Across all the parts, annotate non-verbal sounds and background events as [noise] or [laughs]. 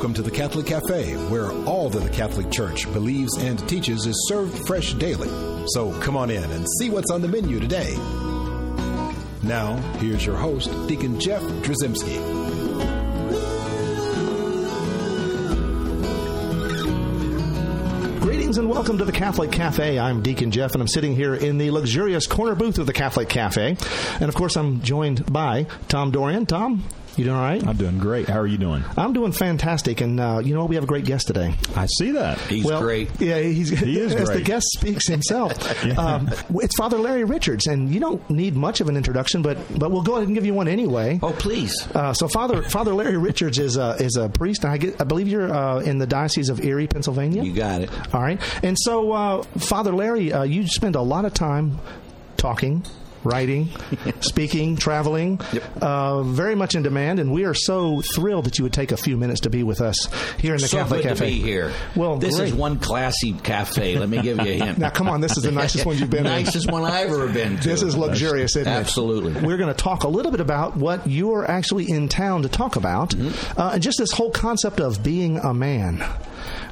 Welcome to the Catholic Cafe, where all that the Catholic Church believes and teaches is served fresh daily. So come on in and see what's on the menu today. Now, here's your host, Deacon Jeff Drzymski. Greetings and welcome to the Catholic Cafe. I'm Deacon Jeff, and I'm sitting here in the luxurious corner booth of the Catholic Cafe. And of course, I'm joined by Tom Dorian. Tom, you doing all right? I'm doing great. How are you doing? I'm doing fantastic, and uh, you know what? We have a great guest today. I see that. He's well, great. Yeah, he's He is [laughs] as the guest speaks himself. [laughs] um, it's Father Larry Richards, and you don't need much of an introduction, but but we'll go ahead and give you one anyway. Oh, please. Uh, so Father Father Larry Richards is a is a priest. I, get, I believe you're uh, in the diocese of Erie, Pennsylvania. You got it. All right. And so, uh, Father Larry, uh, you spend a lot of time talking, writing, [laughs] speaking, traveling, Yep. uh, very much in demand. And we are so thrilled that you would take a few minutes to be with us here in the so Catholic Cafe. to be here. Well, this great. is one classy cafe. Let me give you a hint. [laughs] Now, come on, this is the nicest one you've been in. Nicest one I've ever been to. This is luxurious, isn't it? Absolutely. We're going to talk a little bit about what you are actually in town to talk about, Mm-hmm. uh, and just this whole concept of being a man.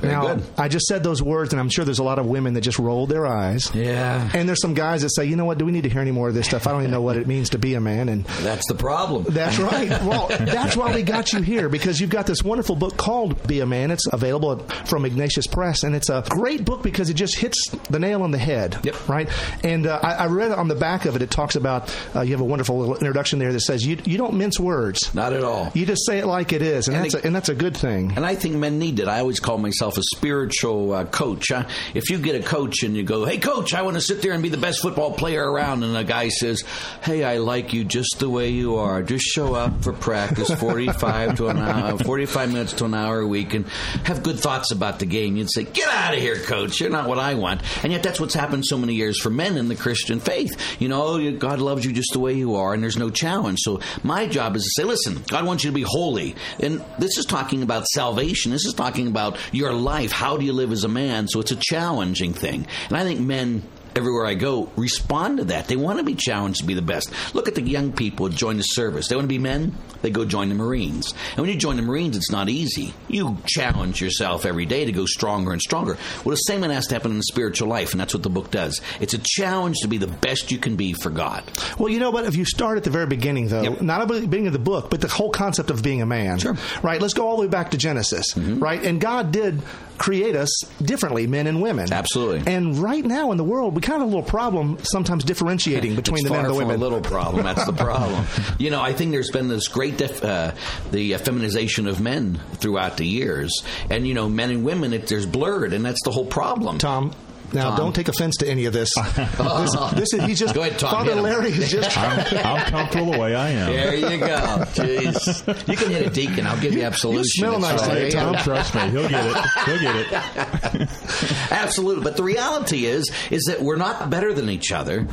Very now, good. I just said those words, and I'm sure there's a lot of women that just rolled their eyes. Yeah. And there's some guys that say, you know what, do we need to hear any more of this stuff? I don't even know what it means to be a man. And That's the problem. that's [laughs] right. Well, that's why we got you here because you've got this wonderful book called Be a Man. It's available from Ignatius Press, and it's a great book because it just hits the nail on the head. Yep. Right. And uh, I, I read on the back of it. It talks about uh, you have a wonderful little introduction there that says you you don't mince words. Not at all. You just say it like it is, and, And that's it- a, and that's a good thing. And I think men need it. I always call myself a spiritual uh, coach. If you get a coach and you go, "Hey, coach, I want to sit there and be the best football player around," and a guy says, "Hey, I like you just the way you are. Just show up for practice, forty-five to an hour, forty-five minutes to an hour a week, and have good thoughts about the game." You'd say, "Get out of here, coach. You're not what I want." And yet, that's what's happened so many years for men in the Christian faith. You know, God loves you just the way you are, and there's no challenge. So my job is to say, "Listen, God wants you to be holy," and this is talking about salvation. This is talking about your life. How do you live as a man? So it's a challenging thing, and I think men. Everywhere I go, respond to that. They want to be challenged to be the best. Look at the young people who join the service. They want to be men. They go join the Marines. And when you join the Marines, it's not easy. You challenge yourself every day to go stronger and stronger. Well, the same thing has to happen in the spiritual life, and that's what the book does. It's a challenge to be the best you can be for God. Well, you know what? If you start at the very beginning, though, Yep. not at the beginning of the book, but the whole concept of being a man. Sure. Mm-hmm. Right? Let's go all the way back to Genesis. Right? And God did create us differently, men and women. Absolutely. And right now in the world, we kind of have a little problem sometimes differentiating between it's the men and the women. a little problem. That's the problem. [laughs] you know, I think there's been this great def, uh, the uh, feminization of men throughout the years, and you know, men and women, it, there's blurred, and that's the whole problem. Tom. Now, Tom. don't take offense to any of this. [laughs] this, this is he's just Go ahead, Tom, Father. Larry is just I'm, I'm comfortable the way I am. There you go. Jeez. You can hit a deacon. I'll give you absolution. You smell nice today, right, Tom. Trust me. He'll get it. He'll get it. [laughs] Absolutely. But the reality is, is that we're not better than each other.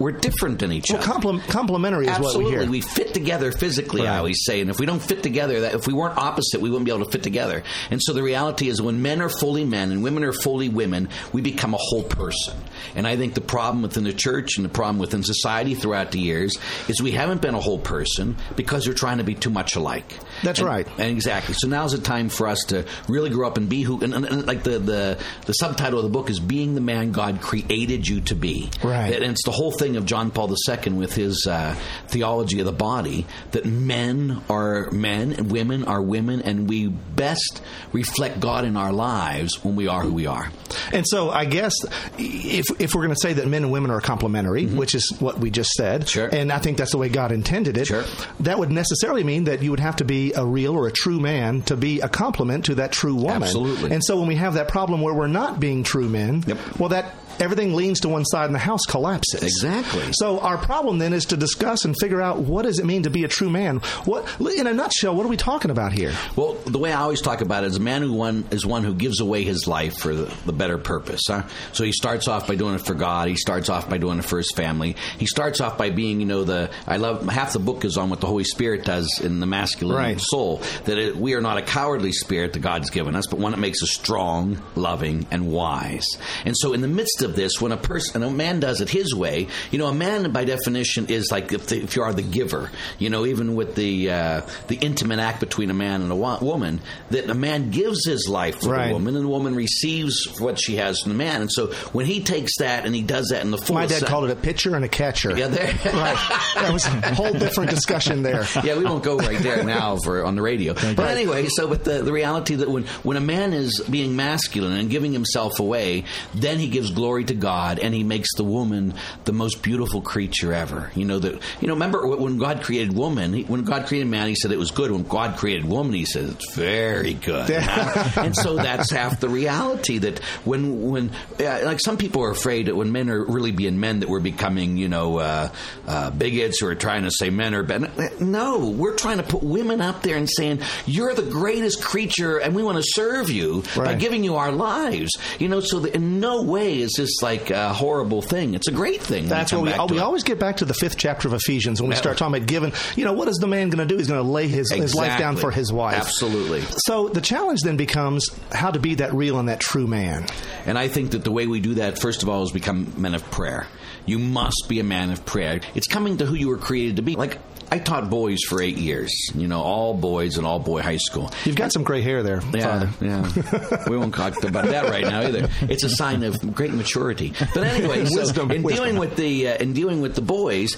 We're different than each well, other. complim- complementary is Absolutely, what we hear. we fit together physically. I always say, and if we don't fit together, that if we weren't opposite, we wouldn't be able to fit together. And so the reality is, when men are fully men and women are fully women, we become a whole person. And I think the problem within the church and the problem within society throughout the years is we haven't been a whole person because we're trying to be too much alike. That's And- right. and exactly. So now's the time for us to really grow up and be who. And, and, and like the, the the subtitle of the book is "Being the Man God Created You to Be." Right. And it's the whole thing of John Paul II with his uh, theology of the body that men are men and women are women, and we best reflect God in our lives when we are who we are. And so, I guess if if we're going to say that men and women are complementary, which is what we just said, Mm-hmm. Sure. and I think that's the way God intended it, Sure. that would necessarily mean that you would have to be a real or a true man to be a complement to that true woman. Absolutely. And so, when we have that problem where we're not being true men, Yep. well, that everything leans to one side and the house collapses. Exactly. So our problem then is to discuss and figure out what does it mean to be a true man. What, in a nutshell, what are we talking about here? Well, the way I always talk about it is a man who one is one who gives away his life for the, the better purpose. Huh? So he starts off by doing it for God. He starts off by doing it for his family. He starts off by being, you know, the I love half the book is on what the Holy Spirit does in the masculine Right. soul. That it, we are not a cowardly spirit that God's given us, but one that makes us strong, loving, and wise. And so, in the midst of this, when a person, and a man does it his way, You know, a man by definition is like if, the, if you are the giver. You know, even with the uh, the intimate act between a man and a wa- woman, that a man gives his life for Right. the woman, and the woman receives what she has from the man. And so when he takes that and he does that in the full My dad called it a pitcher and a catcher. Yeah, there. [laughs] right. That was a whole different discussion there. [laughs] yeah, we won't go right there now for on the radio. But anyway, so with the, the reality that when when a man is being masculine and giving himself away, then he gives glory to God and he makes the woman the most beautiful creature ever. You know that you know. Remember when God created woman? He, when God created man, He said it was good. When God created woman, He said it's very good. [laughs] and so that's half the reality that when when uh, like some people are afraid that when men are really being men that we're becoming you know uh, uh, bigots who are trying to say men are bad. No, we're trying to put women up there and saying you're the greatest creature and we want to serve you by giving you our lives. You know, so that in no way is this like a horrible thing. It's a great thing. That's what we we it. always get back to the fifth chapter of Ephesians when we start talking about giving. You know, what is the man going to do? He's going to lay his, his life down for his wife. Absolutely. So the challenge then becomes how to be that real and that true man. And I think that the way we do that, first of all, is become men of prayer. You must be a man of prayer. It's coming to who you were created to be. Like, I taught boys for eight years, you know, all boys and all boy high school. You've got some gray hair there, Yeah, Father. yeah. we won't talk about that right now either. It's a sign of great maturity. But anyway, so Wisdom, in wisdom. dealing with the uh, in dealing with the boys,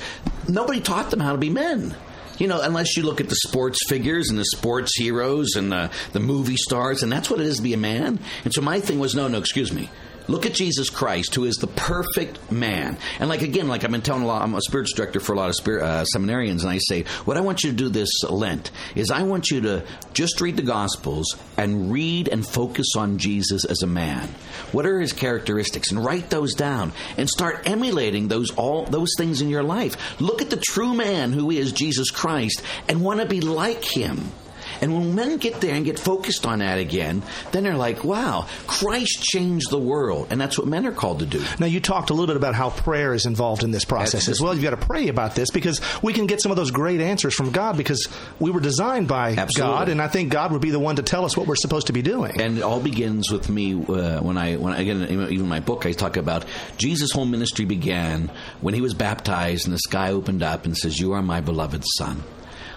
nobody taught them how to be men. You know, unless you look at the sports figures and the sports heroes and the, the movie stars, and that's what it is to be a man. And so my thing was, no, no, excuse me. Look at Jesus Christ, who is the perfect man. And like again, like I've been telling a lot, I'm a spiritual director for a lot of spirit, uh, seminarians, and I say, what I want you to do this Lent is I want you to just read the Gospels and read and focus on Jesus as a man. What are his characteristics? And write those down and start emulating those all those things in your life. Look at the true man who is Jesus Christ and want to be like him. And when men get there and get focused on that again, then they're like, wow, Christ changed the world. And that's what men are called to do. Now, you talked a little bit about how prayer is involved in this process as well. You've got to pray about this because we can get some of those great answers from God because we were designed by Absolutely. God, and I think God would be the one to tell us what we're supposed to be doing. And it all begins with me uh, when I, when again, even in my book, I talk about Jesus' whole ministry began when he was baptized and the sky opened up and says, "You are my beloved son."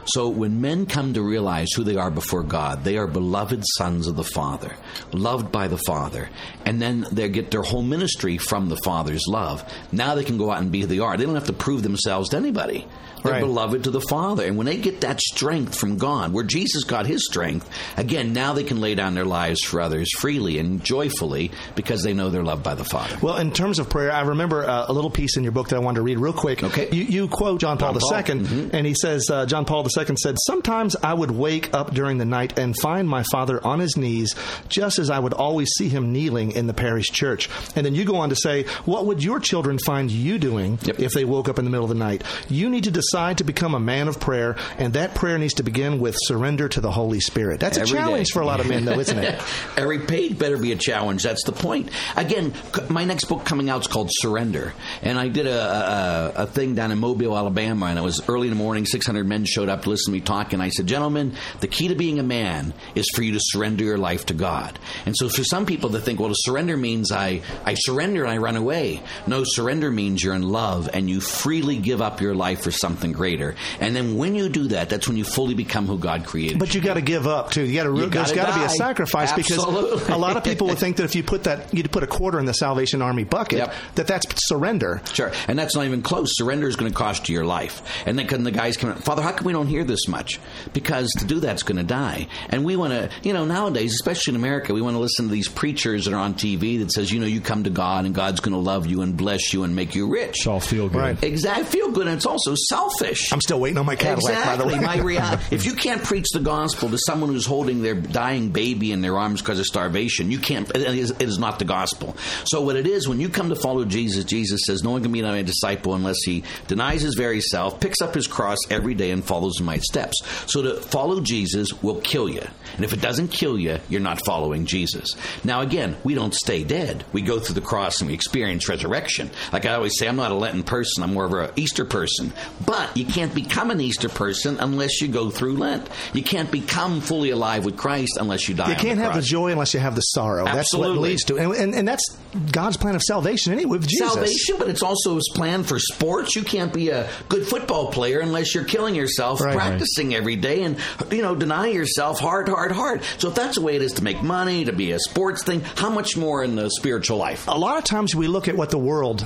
So when men come to realize who they are before God, they are beloved sons of the Father, loved by the Father, and then they get their whole ministry from the Father's love. Now they can go out and be who they are. They don't have to prove themselves to anybody. They're Right. beloved to the Father. And when they get that strength from God, where Jesus got his strength, again, now they can lay down their lives for others freely and joyfully because they know they're loved by the Father. Well, in terms of prayer, I remember uh, a little piece in your book that I wanted to read real quick. Okay. You, you quote John Paul John Paul. II, Mm-hmm. and he says, uh, John Paul II said, Sometimes I would wake up during the night and find my father on his knees, just as I would always see him kneeling in the parish church. And then you go on to say, What would your children find you doing Yep. if they woke up in the middle of the night? You need to decide to become a man of prayer, and that prayer needs to begin with surrender to the Holy Spirit. That's a challenge day. for a lot of men, though, isn't it? [laughs] Every page better be a challenge. That's the point. Again, my next book coming out is called Surrender, and I did a, a, a thing down in Mobile, Alabama, and it was early in the morning. Six hundred men showed up to listen to me talk, and I said, "Gentlemen, the key to being a man is for you to surrender your life to God." And so, for some people, they think, "Well, to surrender means I I surrender and I run away." No, surrender means you're in love and you freely give up your life for something greater. And then when you do that, that's when you fully become who God created. But you got to give up too. You got to. You There's gotta be a sacrifice Absolutely. because a lot of people would think that if you put that, you put a quarter in the Salvation Army bucket, Yep. that that's surrender. Sure, and that's not even close. Surrender is going to cost you your life. And then, the guys come, Father, how come we don't hear this much? Because to do that's going to die. And we want to, you know, nowadays, especially in America, we want to listen to these preachers that are on TV that says, you know, you come to God and God's going to love you and bless you and make you rich. It's all feel good. Right. Exactly, feel good, and it's also selfish. I'm still waiting on my Cadillac, by the way. My reality. [laughs] If you can't preach the gospel to someone who's holding their dying baby in their arms because of starvation, you can't. It is, it is not the gospel. So what it is when you come to follow Jesus, Jesus says, "No one can be my disciple unless he denies his very self, picks up his cross every day, and follows in my steps. So to follow Jesus will kill you. And if it doesn't kill you, you're not following Jesus. Now, again, we don't stay dead. We go through the cross and we experience resurrection. Like I always say, I'm not a Lenten person, I'm more of an Easter person. But you can't become an Easter person unless you go through Lent. You can't become fully alive with Christ unless you die. You can't the have the joy unless you have the sorrow. That's what Absolutely. leads to, and, and, and that's God's plan of salvation anyway with Jesus. salvation, but it's also his plan for sports. You can't be a good football player unless you're killing yourself Right. Practicing every day and you know deny yourself hard, hard, hard. So if that's the way it is to make money, to be a sports thing, how much more in the spiritual life? a lot of times we look at what the world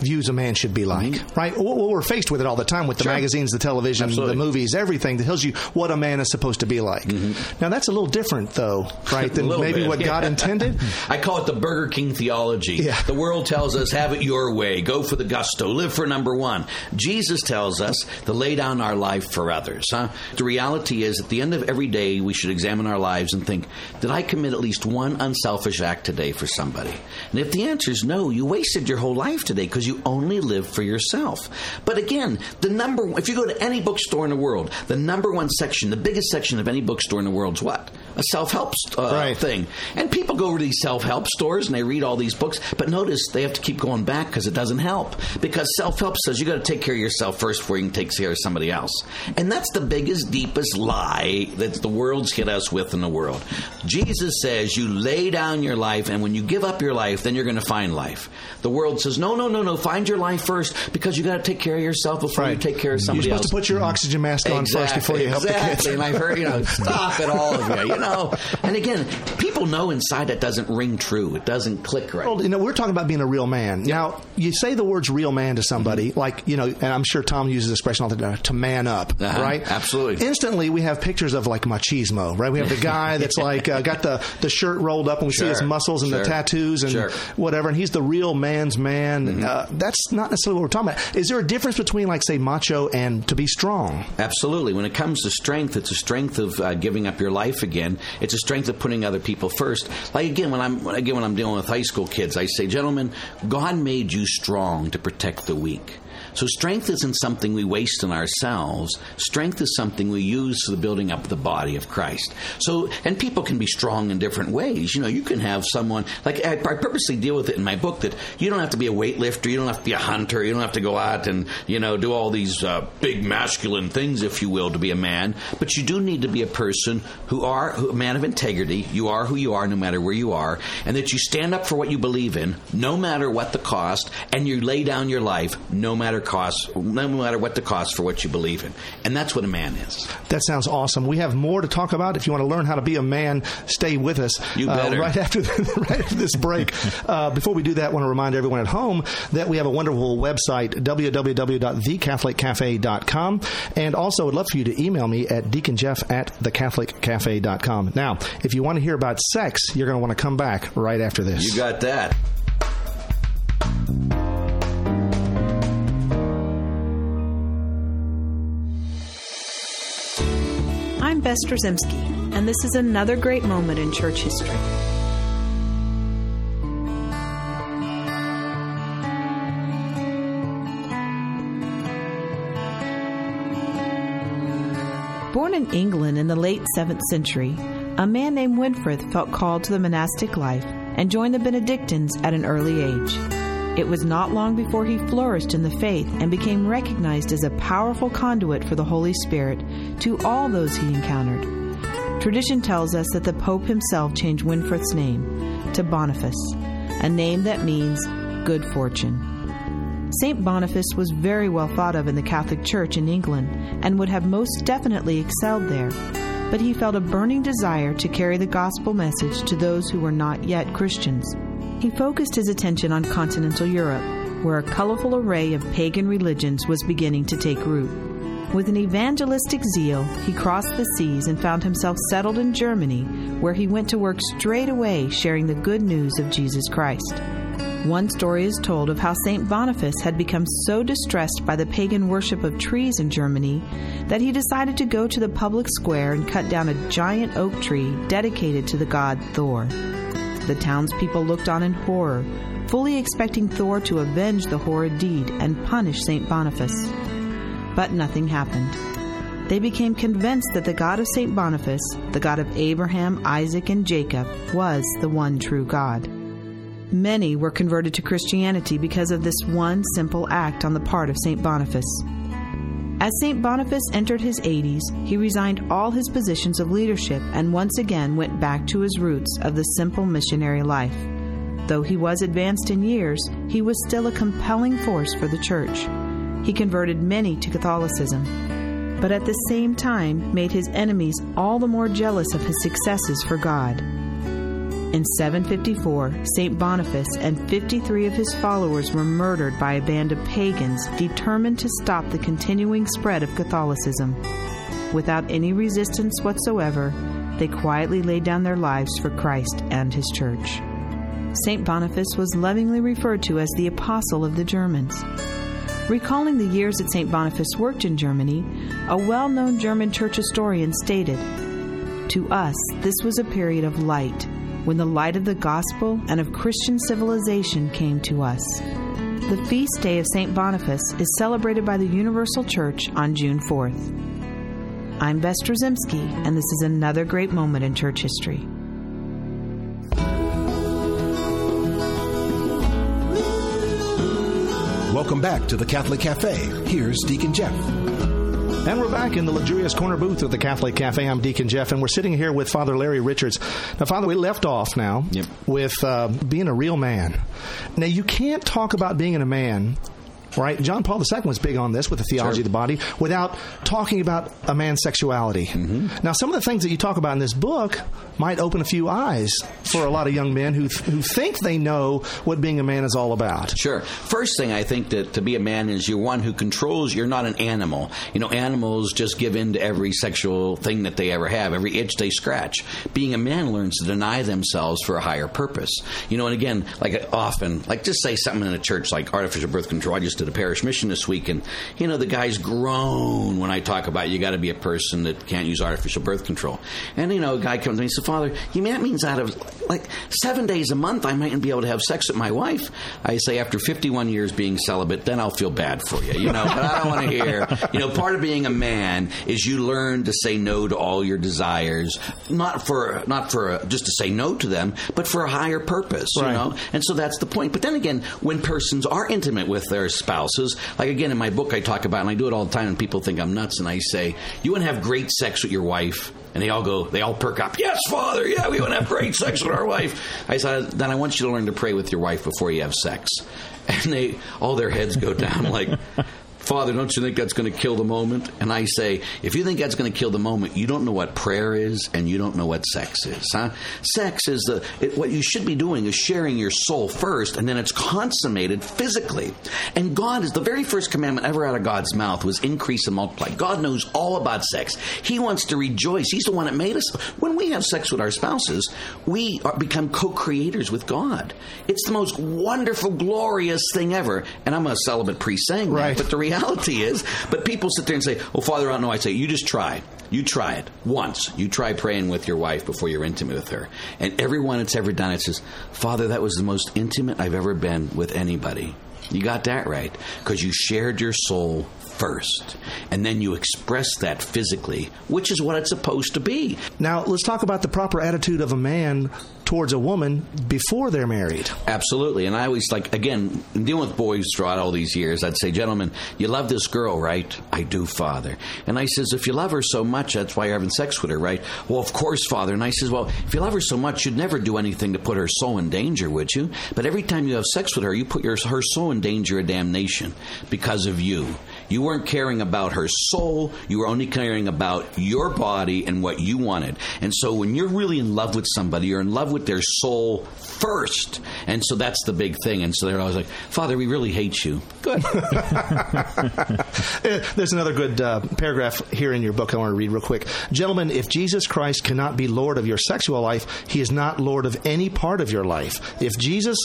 views a man should be like, right? Well, we're faced with it all the time with the Mm-hmm. Sure. magazines, the television, Absolutely. the movies, everything that tells you what a man is supposed to be like. Now, that's a little different, though, right, than [laughs] Mm-hmm. maybe bit, what yeah. God [laughs] intended. I call it the Burger King theology. Yeah. The world tells us, have it your way, go for the gusto, live for number one. Jesus tells us to lay down our life for others. Huh? The reality is, at the end of every day, we should examine our lives and think, did I commit at least one unselfish act today for somebody? And if the answer is no, you wasted your whole life today because you only live for yourself. But again, the number, if you go to any bookstore in the world, the number one section, the biggest section of any bookstore in the world is what? A self help uh, Right. thing. And people go over to these self help stores and they read all these books, but notice they have to keep going back because it doesn't help. Because self help says you got to take care of yourself first before you can take care of somebody else. And that's the biggest, deepest lie that the world's hit us with in the world. Jesus says you lay down your life, and when you give up your life, then you're going to find life. The world says, no, no, no, no, find your life first because you got to take care of yourself before you take care of somebody You're supposed else. to put your oxygen mask on first before you help exactly. the kids. And I've heard, you know, [laughs] stop it, all of you, you know. And again, people know inside that doesn't ring true. It doesn't click right. Well, you know, we're talking about being a real man. Now, you say the words real man to somebody, Mm-hmm. like, you know, and I'm sure Tom uses this expression all the time, to man up, Uh-huh. right? Absolutely. Instantly, we have pictures of like machismo, right? We have the guy [laughs] that's like uh, got the, the shirt rolled up and we see his muscles and the tattoos and Sure. Mm-hmm. whatever, and he's the real man's man. Uh, that's not necessarily what we're talking about. Is there a difference between, like, say, macho and to be strong? Absolutely. When it comes to strength, it's a strength of uh, giving up your life again. It's a strength of putting other people first. Like again, when I'm again when I'm dealing with high school kids, I say, gentlemen, God made you strong to protect the weak. So strength isn't something we waste in ourselves. Strength is something we use for the building up of the body of Christ. So, and people can be strong in different ways. You know, you can have someone like I, I purposely deal with it in my book that you don't have to be a weightlifter, you don't have to be a hunter, you don't have to go out and you know do all these uh, big masculine things, if you will, to be a man. But you do need to be a person who are who, a man of integrity. You are who you are, no matter where you are, and that you stand up for what you believe in, no matter what the cost, and you lay down your life, no matter cost, no matter what the cost for what you believe in. And that's what a man is. That sounds awesome. We have more to talk about. If you want to learn how to be a man, stay with us. You better. Uh, right after [laughs] right after this break. [laughs] Uh, before we do that, I want to remind everyone at home that we have a wonderful website, www.thecatholiccafe.com. And also, I'd love for you to email me at deaconjeff at thecatholiccafe.com. Now, if you want to hear about sex, you're going to want to come back right after this. You got that. I'm Bess Drzymski, and this is another great moment in church history. Born in England in the late 7th century, a man named Winfrith felt called to the monastic life and joined the Benedictines at an early age. It was not long before he flourished in the faith and became recognized as a powerful conduit for the Holy Spirit to all those he encountered. Tradition tells us that the Pope himself changed Winfrith's name to Boniface, a name that means good fortune. St. Boniface was very well thought of in the Catholic Church in England and would have most definitely excelled there, but he felt a burning desire to carry the gospel message to those who were not yet Christians. He focused his attention on continental Europe, where a colorful array of pagan religions was beginning to take root. With an evangelistic zeal, he crossed the seas and found himself settled in Germany, where he went to work straight away sharing the good news of Jesus Christ. One story is told of how St. Boniface had become so distressed by the pagan worship of trees in Germany that he decided to go to the public square and cut down a giant oak tree dedicated to the god Thor. The townspeople looked on in horror, fully expecting Thor to avenge the horrid deed and punish St. Boniface. But nothing happened. they became convinced that the God of St. Boniface, the God of Abraham, Isaac, and Jacob, was the one true God. Many were converted to Christianity because of this one simple act on the part of St. Boniface. As St. Boniface entered his 80s, he resigned all his positions of leadership and once again went back to his roots of the simple missionary life. Though he was advanced in years, he was still a compelling force for the church. He converted many to Catholicism, but at the same time made his enemies all the more jealous of his successes for God. In 754, St. Boniface and 53 of his followers were murdered by a band of pagans determined to stop the continuing spread of Catholicism. Without any resistance whatsoever, they quietly laid down their lives for Christ and his church. St. Boniface was lovingly referred to as the Apostle of the Germans. Recalling the years that St. Boniface worked in Germany, a well known German church historian stated To us, this was a period of light when the light of the gospel and of Christian civilization came to us. The feast day of St. Boniface is celebrated by the Universal Church on June 4th. I'm Bess Drzymski, and this is another great moment in church history. Welcome back to the Catholic Cafe. Here's Deacon Jeff. And we're back in the luxurious corner booth of the Catholic Cafe. I'm Deacon Jeff, and we're sitting here with Father Larry Richards. Now, Father, we left off now Yep. with uh, being a real man. Now, you can't talk about being a man. Right, John Paul II was big on this with the theology Sure. of the body, without talking about a man's sexuality. Mm-hmm. Now, some of the things that you talk about in this book might open a few eyes for a lot of young men who who think they know what being a man is all about. Sure. First thing I think that to be a man is you're one who controls. You're not an animal. You know, animals just give in to every sexual thing that they ever have, every itch they scratch. Being a man learns to deny themselves for a higher purpose. You know, and again, like often, like just say something in a church like artificial birth control. I just did a parish mission this week, and you know the guys groan when I talk about you got to be a person that can't use artificial birth control. And you know, a guy comes to me and says, "Father, you mean that means out of like seven days a month I mightn't be able to have sex with my wife?" I say, after 51 years being celibate, then I'll feel bad for you, you know. But I don't want to hear, you know, part of being a man is you learn to say no to all your desires, not for not for just to say no to them, but for a higher purpose, Right. you know. And so that's the point. But then again, when persons are intimate with their spouses, like again in my book, I talk about, and I do it all the time, and people think I'm nuts, and I say, you want to have great sex with your wife. And they all go, they all perk up. Yes, Father. Yeah, we want to have great sex with our wife. I said, then I want you to learn to pray with your wife before you have sex. [laughs] And they, all their heads go down like, Father, don't you think that's going to kill the moment? And I say, if you think that's going to kill the moment, you don't know what prayer is and you don't know what sex is, huh? Sex is the, it, what you should be doing is sharing your soul first and then it's consummated physically. And God is the very first commandment ever out of God's mouth was increase and multiply. God knows all about sex. He wants to rejoice. He's the one that made us. When we have sex with our spouses, we are, become co-creators with God. It's the most wonderful, glorious thing ever. And I'm a celibate priest saying that, Right. but the reality is, but people sit there and say, "Oh, Father, I don't know." I say, "You just try. You try it once. You try praying with your wife before you're intimate with her." And everyone that's ever done it says, "Father, that was the most intimate I've ever been with anybody." You got that right because you shared your soul first, and then you express that physically, which is what it's supposed to be. Now, let's talk about the proper attitude of a man towards a woman before they're married. Absolutely. And I always like, again, dealing with boys throughout all these years, I'd say, gentlemen, you love this girl, right? I do, Father. And I says, if you love her so much, that's why you're having sex with her, right? Well, of course, Father. And I says, well, if you love her so much, you'd never do anything to put her soul in danger, would you? But every time you have sex with her, you put your, her soul in danger of damnation because of you. You weren't caring about her soul. You were only caring about your body and what you wanted. And so when you're really in love with somebody, you're in love with their soul first. And so that's the big thing. And so they're always like, Father, we really hate you. Good. Uh, [laughs] [laughs] There's another good uh, paragraph here in your book I want to read real quick. Gentlemen, if Jesus Christ cannot be Lord of your sexual life, he is not Lord of any part of your life. If Jesus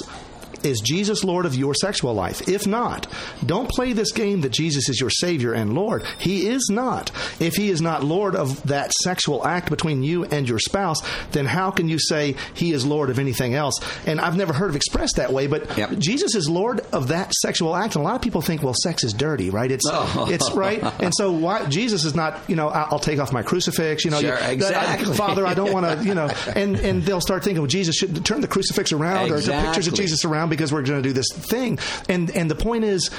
is Jesus Lord of your sexual life? If not, don't play this game that Jesus is your Savior and Lord. He is not. If He is not Lord of that sexual act between you and your spouse, then how can you say He is Lord of anything else? And I've never heard of expressed that way, but Yep. Jesus is Lord of that sexual act. And a lot of people think, well, sex is dirty, right? It's Oh. [laughs] it's right. And so why Jesus is not, you know, I'll take off my crucifix, you know, Sure, you- I- exactly. Father, I don't want to, you know, [laughs] and and they'll start thinking, well, Jesus should turn the crucifix around or the pictures of Jesus around because we're going to do this thing. And and the point is.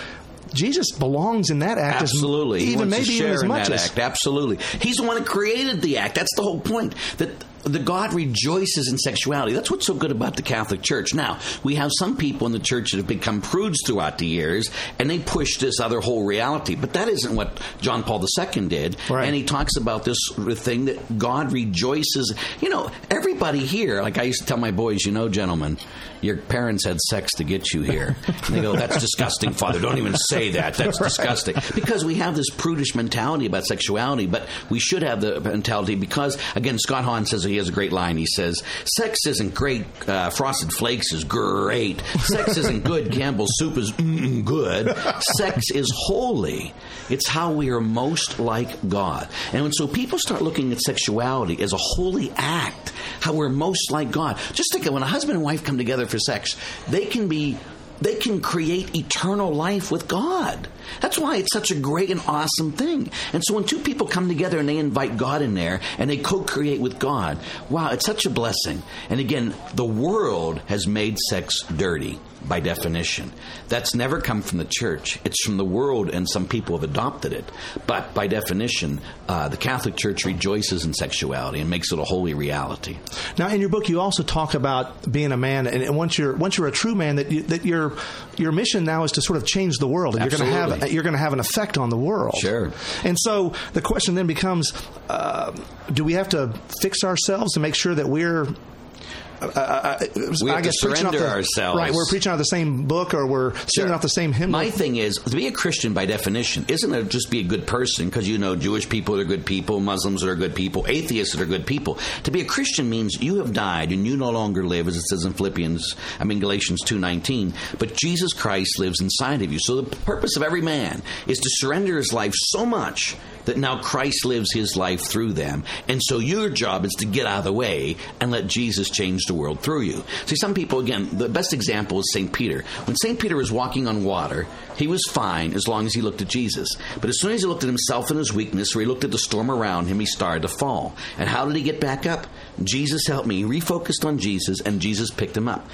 Jesus belongs in that act as- Absolutely. He even maybe even as in much that as act. Absolutely. He's the one that created the act. That's the whole point. That the God rejoices in sexuality. That's what's so good about the Catholic Church. Now, we have some people in the church that have become prudes throughout the years, and they push this other whole reality. But that isn't what John Paul II did. Right. And he talks about this thing that God rejoices. You know, everybody here, like I used to tell my boys, you know, gentlemen, your parents had sex to get you here. [laughs] And they go, that's disgusting, Father. Don't even say that. That's disgusting. Because we have this prudish mentality about sexuality, but we should have the mentality because, again, Scott Hahn says he has a great line. He says, sex isn't great. Uh, Frosted Flakes is great. Sex isn't good. Campbell's soup is good. Sex is holy. It's how we are most like God. And so people start looking at sexuality as a holy act, how we're most like God. Just think of when a husband and wife come together for sex, they can be they can create eternal life with God. That's why it's such a great and awesome thing. And so when two people come together and they invite God in there and they co create with God, wow, it's such a blessing. And again, the world has made sex dirty by definition. That's never come from the church. It's from the world, and some people have adopted it. But by definition, uh, the Catholic Church rejoices in sexuality and makes it a holy reality. Now, in your book, you also talk about being a man, and, once you're once you're a true man, that you, that your your mission now is to sort of change the world, and you're going to have Absolutely. You're going to have an effect on the world. Sure. And so the question then becomes: uh, Do we have to fix ourselves to make sure that we're uh, We I guess surrender the, ourselves. Right, we're preaching out the same book, or we're singing off the same hymn. My thing is to be a Christian by definition isn't to just be a good person because you know Jewish people are good people, Muslims are good people, atheists are good people. To be a Christian means you have died and you no longer live, as it says in Philippians, I mean Galatians two nineteen. But Jesus Christ lives inside of you. So the purpose of every man is to surrender his life so much that now Christ lives his life through them. And so your job is to get out of the way and let Jesus change the world through you. See, some people, again, the best example is St. Peter. When St. Peter was walking on water, he was fine as long as he looked at Jesus. But as soon as he looked at himself and his weakness, or he looked at the storm around him, he started to fall. And how did he get back up? Jesus helped me. He refocused on Jesus, and Jesus picked him up.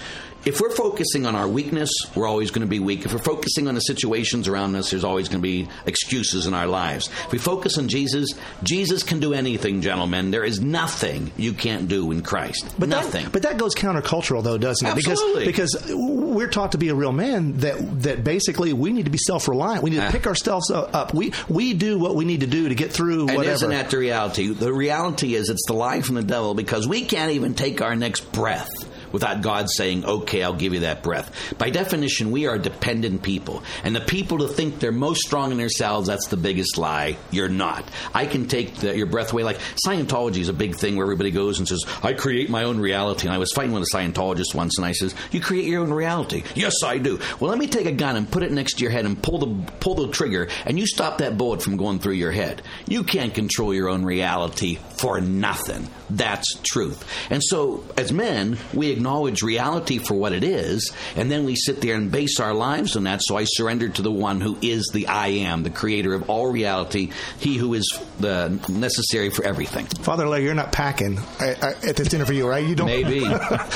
If we're focusing on our weakness, we're always going to be weak. If we're focusing on the situations around us, there's always going to be excuses in our lives. If we focus on Jesus, Jesus can do anything, gentlemen. There is nothing you can't do in Christ. But nothing. That, but that goes countercultural, though, doesn't it? Absolutely. Because because we're taught to be a real man. That that basically we need to be self reliant. We need to Ah. pick ourselves up. We we do what we need to do to get through And isn't that the reality? The reality is it's the lie from the devil because we can't even take our next breath without God saying, okay, I'll give you that breath. By definition, we are dependent people. And the people that think they're most strong in themselves, that's the biggest lie. You're not. I can take the, your breath away. Like Scientology is a big thing where everybody goes and says, I create my own reality. And I was fighting with a Scientologist once and I says, you create your own reality. Yes, I do. Well, let me take a gun and put it next to your head and pull the, pull the trigger and you stop that bullet from going through your head. You can't control your own reality for nothing. That's truth. And so, as men, we acknowledge reality for what it is, and then we sit there and base our lives on that. So I surrender to the one who is the I am, the creator of all reality, he who is the necessary for everything. Father Larry, you're not packing at, at this dinner for you, right? You don't. Maybe. [laughs] All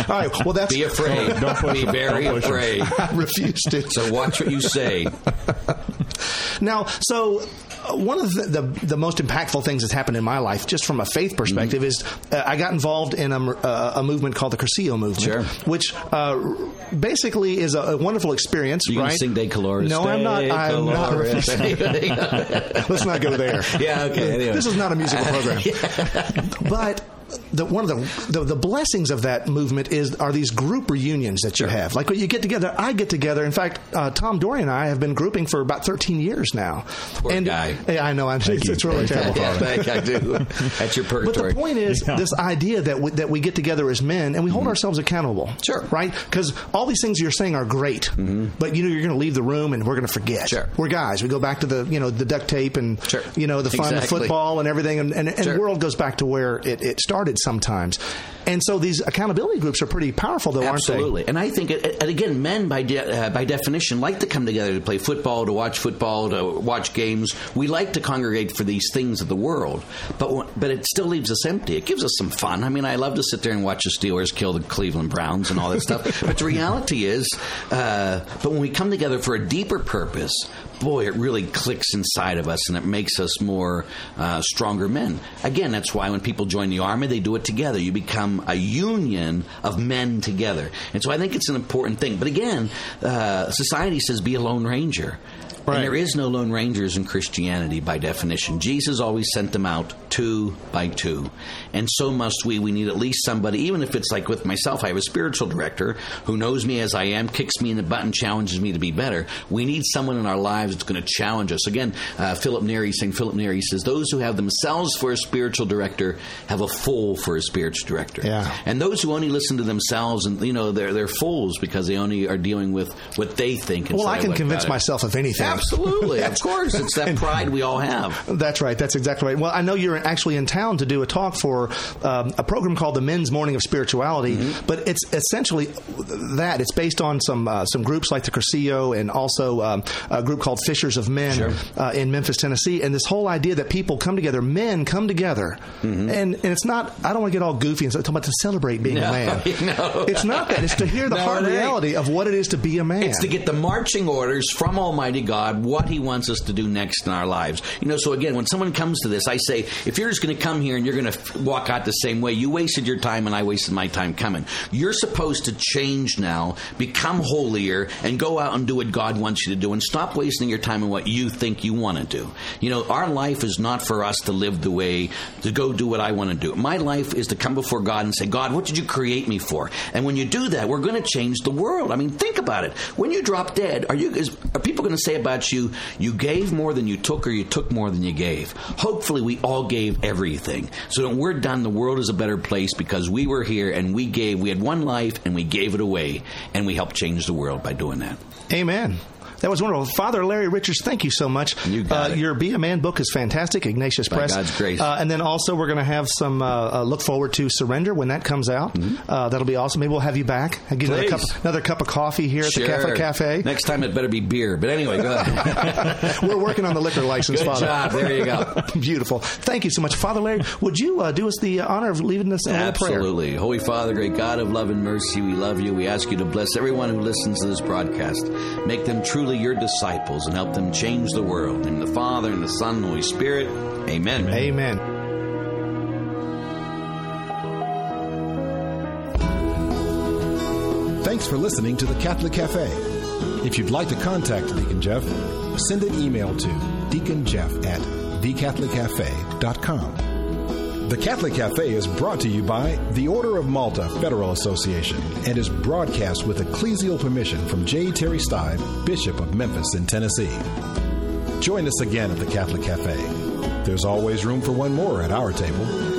right. Well, that's Be afraid. Don't push Be him. very Don't push afraid. I [laughs] refuse to. So watch what you say. [laughs] Now, so uh, one of the, the the most impactful things that's happened in my life, just from a faith perspective, is uh, I got involved in a, uh, a movement called the Cursillo movement, Sure. which uh, basically is a, a wonderful experience. You right? can sing De Colores. No, I'm not. I'm not. [laughs] Let's not go there. Yeah, okay, anyway. This is not a musical [laughs] program. but the, one of the, the the blessings of that movement is are these group reunions that you have. Like when you get together, I get together. In fact, uh, Tom Dory and I have been grouping for about 13 years now. Poor and guy. Yeah, I know. I'm, it's, it's really terrible. Yeah, thank I do. [laughs] That's your purgatory. But the point is, Yeah. this idea that we, that we get together as men and we hold ourselves accountable. Mm-hmm. Sure. Mm-hmm. Right? Because all these things you're saying are great, but you know you're going to leave the room and we're going to forget. Sure. We're guys. We go back to the you know the duct tape and Sure. you know the fun of Exactly. football and everything, and, and, and Sure. the world goes back to where it, it started sometimes. And so these accountability groups are pretty powerful, though, aren't they? Absolutely, and I think, and again, men by de- uh, by definition like to come together to play football, to watch football, to watch games. We like to congregate for these things of the world, but but it still leaves us empty. It gives us some fun. I mean, I love to sit there and watch the Steelers kill the Cleveland Browns and all that stuff. [laughs] But the reality is, uh, but when we come together for a deeper purpose, boy, it really clicks inside of us and it makes us more uh, stronger men. Again, that's why when people join the army, they do it together. You become a union of men together. And so I think it's an important thing. But again, uh, society says be a lone ranger. Right. And there is no lone rangers in Christianity by definition. Jesus always sent them out two by two. And so must we. We need at least somebody, even if it's like with myself, I have a spiritual director who knows me as I am, kicks me in the butt, and challenges me to be better. We need someone in our lives that's going to challenge us. Again, uh, Philip Neri, St. Philip Neri says, Those who have themselves for a spiritual director have a fool for a spiritual director. Yeah. And those who only listen to themselves, and you know, they're, they're fools because they only are dealing with what they think. Well, I can convince myself of anything. Absolutely, [laughs] of course. It's that pride we all have. That's right. That's exactly right. Well, I know you're actually in town to do a talk for um, a program called the Men's Morning of Spirituality, Mm-hmm. but it's essentially that. It's based on some uh, some groups like the Cursillo and also um, a group called Fishers of Men Sure. uh, in Memphis, Tennessee. And this whole idea that people come together, men come together, Mm-hmm. and and it's not. I don't want to get all goofy and talk about to celebrate being a man. [laughs] no. It's not that. It's to hear the [laughs] No, hard reality of what it is to be a man. It's to get the marching orders from Almighty God, what He wants us to do next in our lives. You know, so again, when someone comes to this, I say, if you're just going to come here and you're going to walk out the same way, you wasted your time and I wasted my time coming. You're supposed to change now, become holier, and go out and do what God wants you to do, and stop wasting your time on what you think you want to do. You know, our life is not for us to live the way to go do what I want to do. My life is to come before God and say, God, what did you create me for? And when you do that, we're going to change the world. I mean, think about it. When you drop dead, are you is, are people going to say about you, you gave more than you took, or you took more than you gave? Hopefully, we all gave everything. So when we're done, the world is a better place because we were here and we gave. We had one life and we gave it away, and we helped change the world by doing that. Amen. That was wonderful. Father Larry Richards, thank you so much. You got uh. Your Be a Man book is fantastic, Ignatius By Press. God's grace. Uh, and then also, we're going to have some uh, uh, look forward to Surrender when that comes out. Uh, that'll be awesome. Maybe we'll have you back. I'll give you another Mm-hmm. Cup, another cup of coffee here at the Sure. Cafe Cafe. Next time, it better be beer. But anyway, go ahead. [laughs] We're working on the liquor license, Good Father. job. There you go. [laughs] Beautiful. Thank you so much. Father Larry, would you uh, do us the honor of leaving us in a prayer? Absolutely. Holy Father, great God of love and mercy, we love you. We ask you to bless everyone who listens to this broadcast. Make them truly your disciples and help them change the world. In the Father, and the Son, and the Holy Spirit. Amen. Amen. Thanks for listening to the Catholic Cafe. If you'd like to contact Deacon Jeff, send an email to deaconjeff at thecatholiccafe.com. The Catholic Cafe is brought to you by the Order of Malta Federal Association and is broadcast with ecclesial permission from J. Terry Steib, Bishop Memphis in Tennessee. Join us again at the Catholic Cafe. There's always room for one more at our table.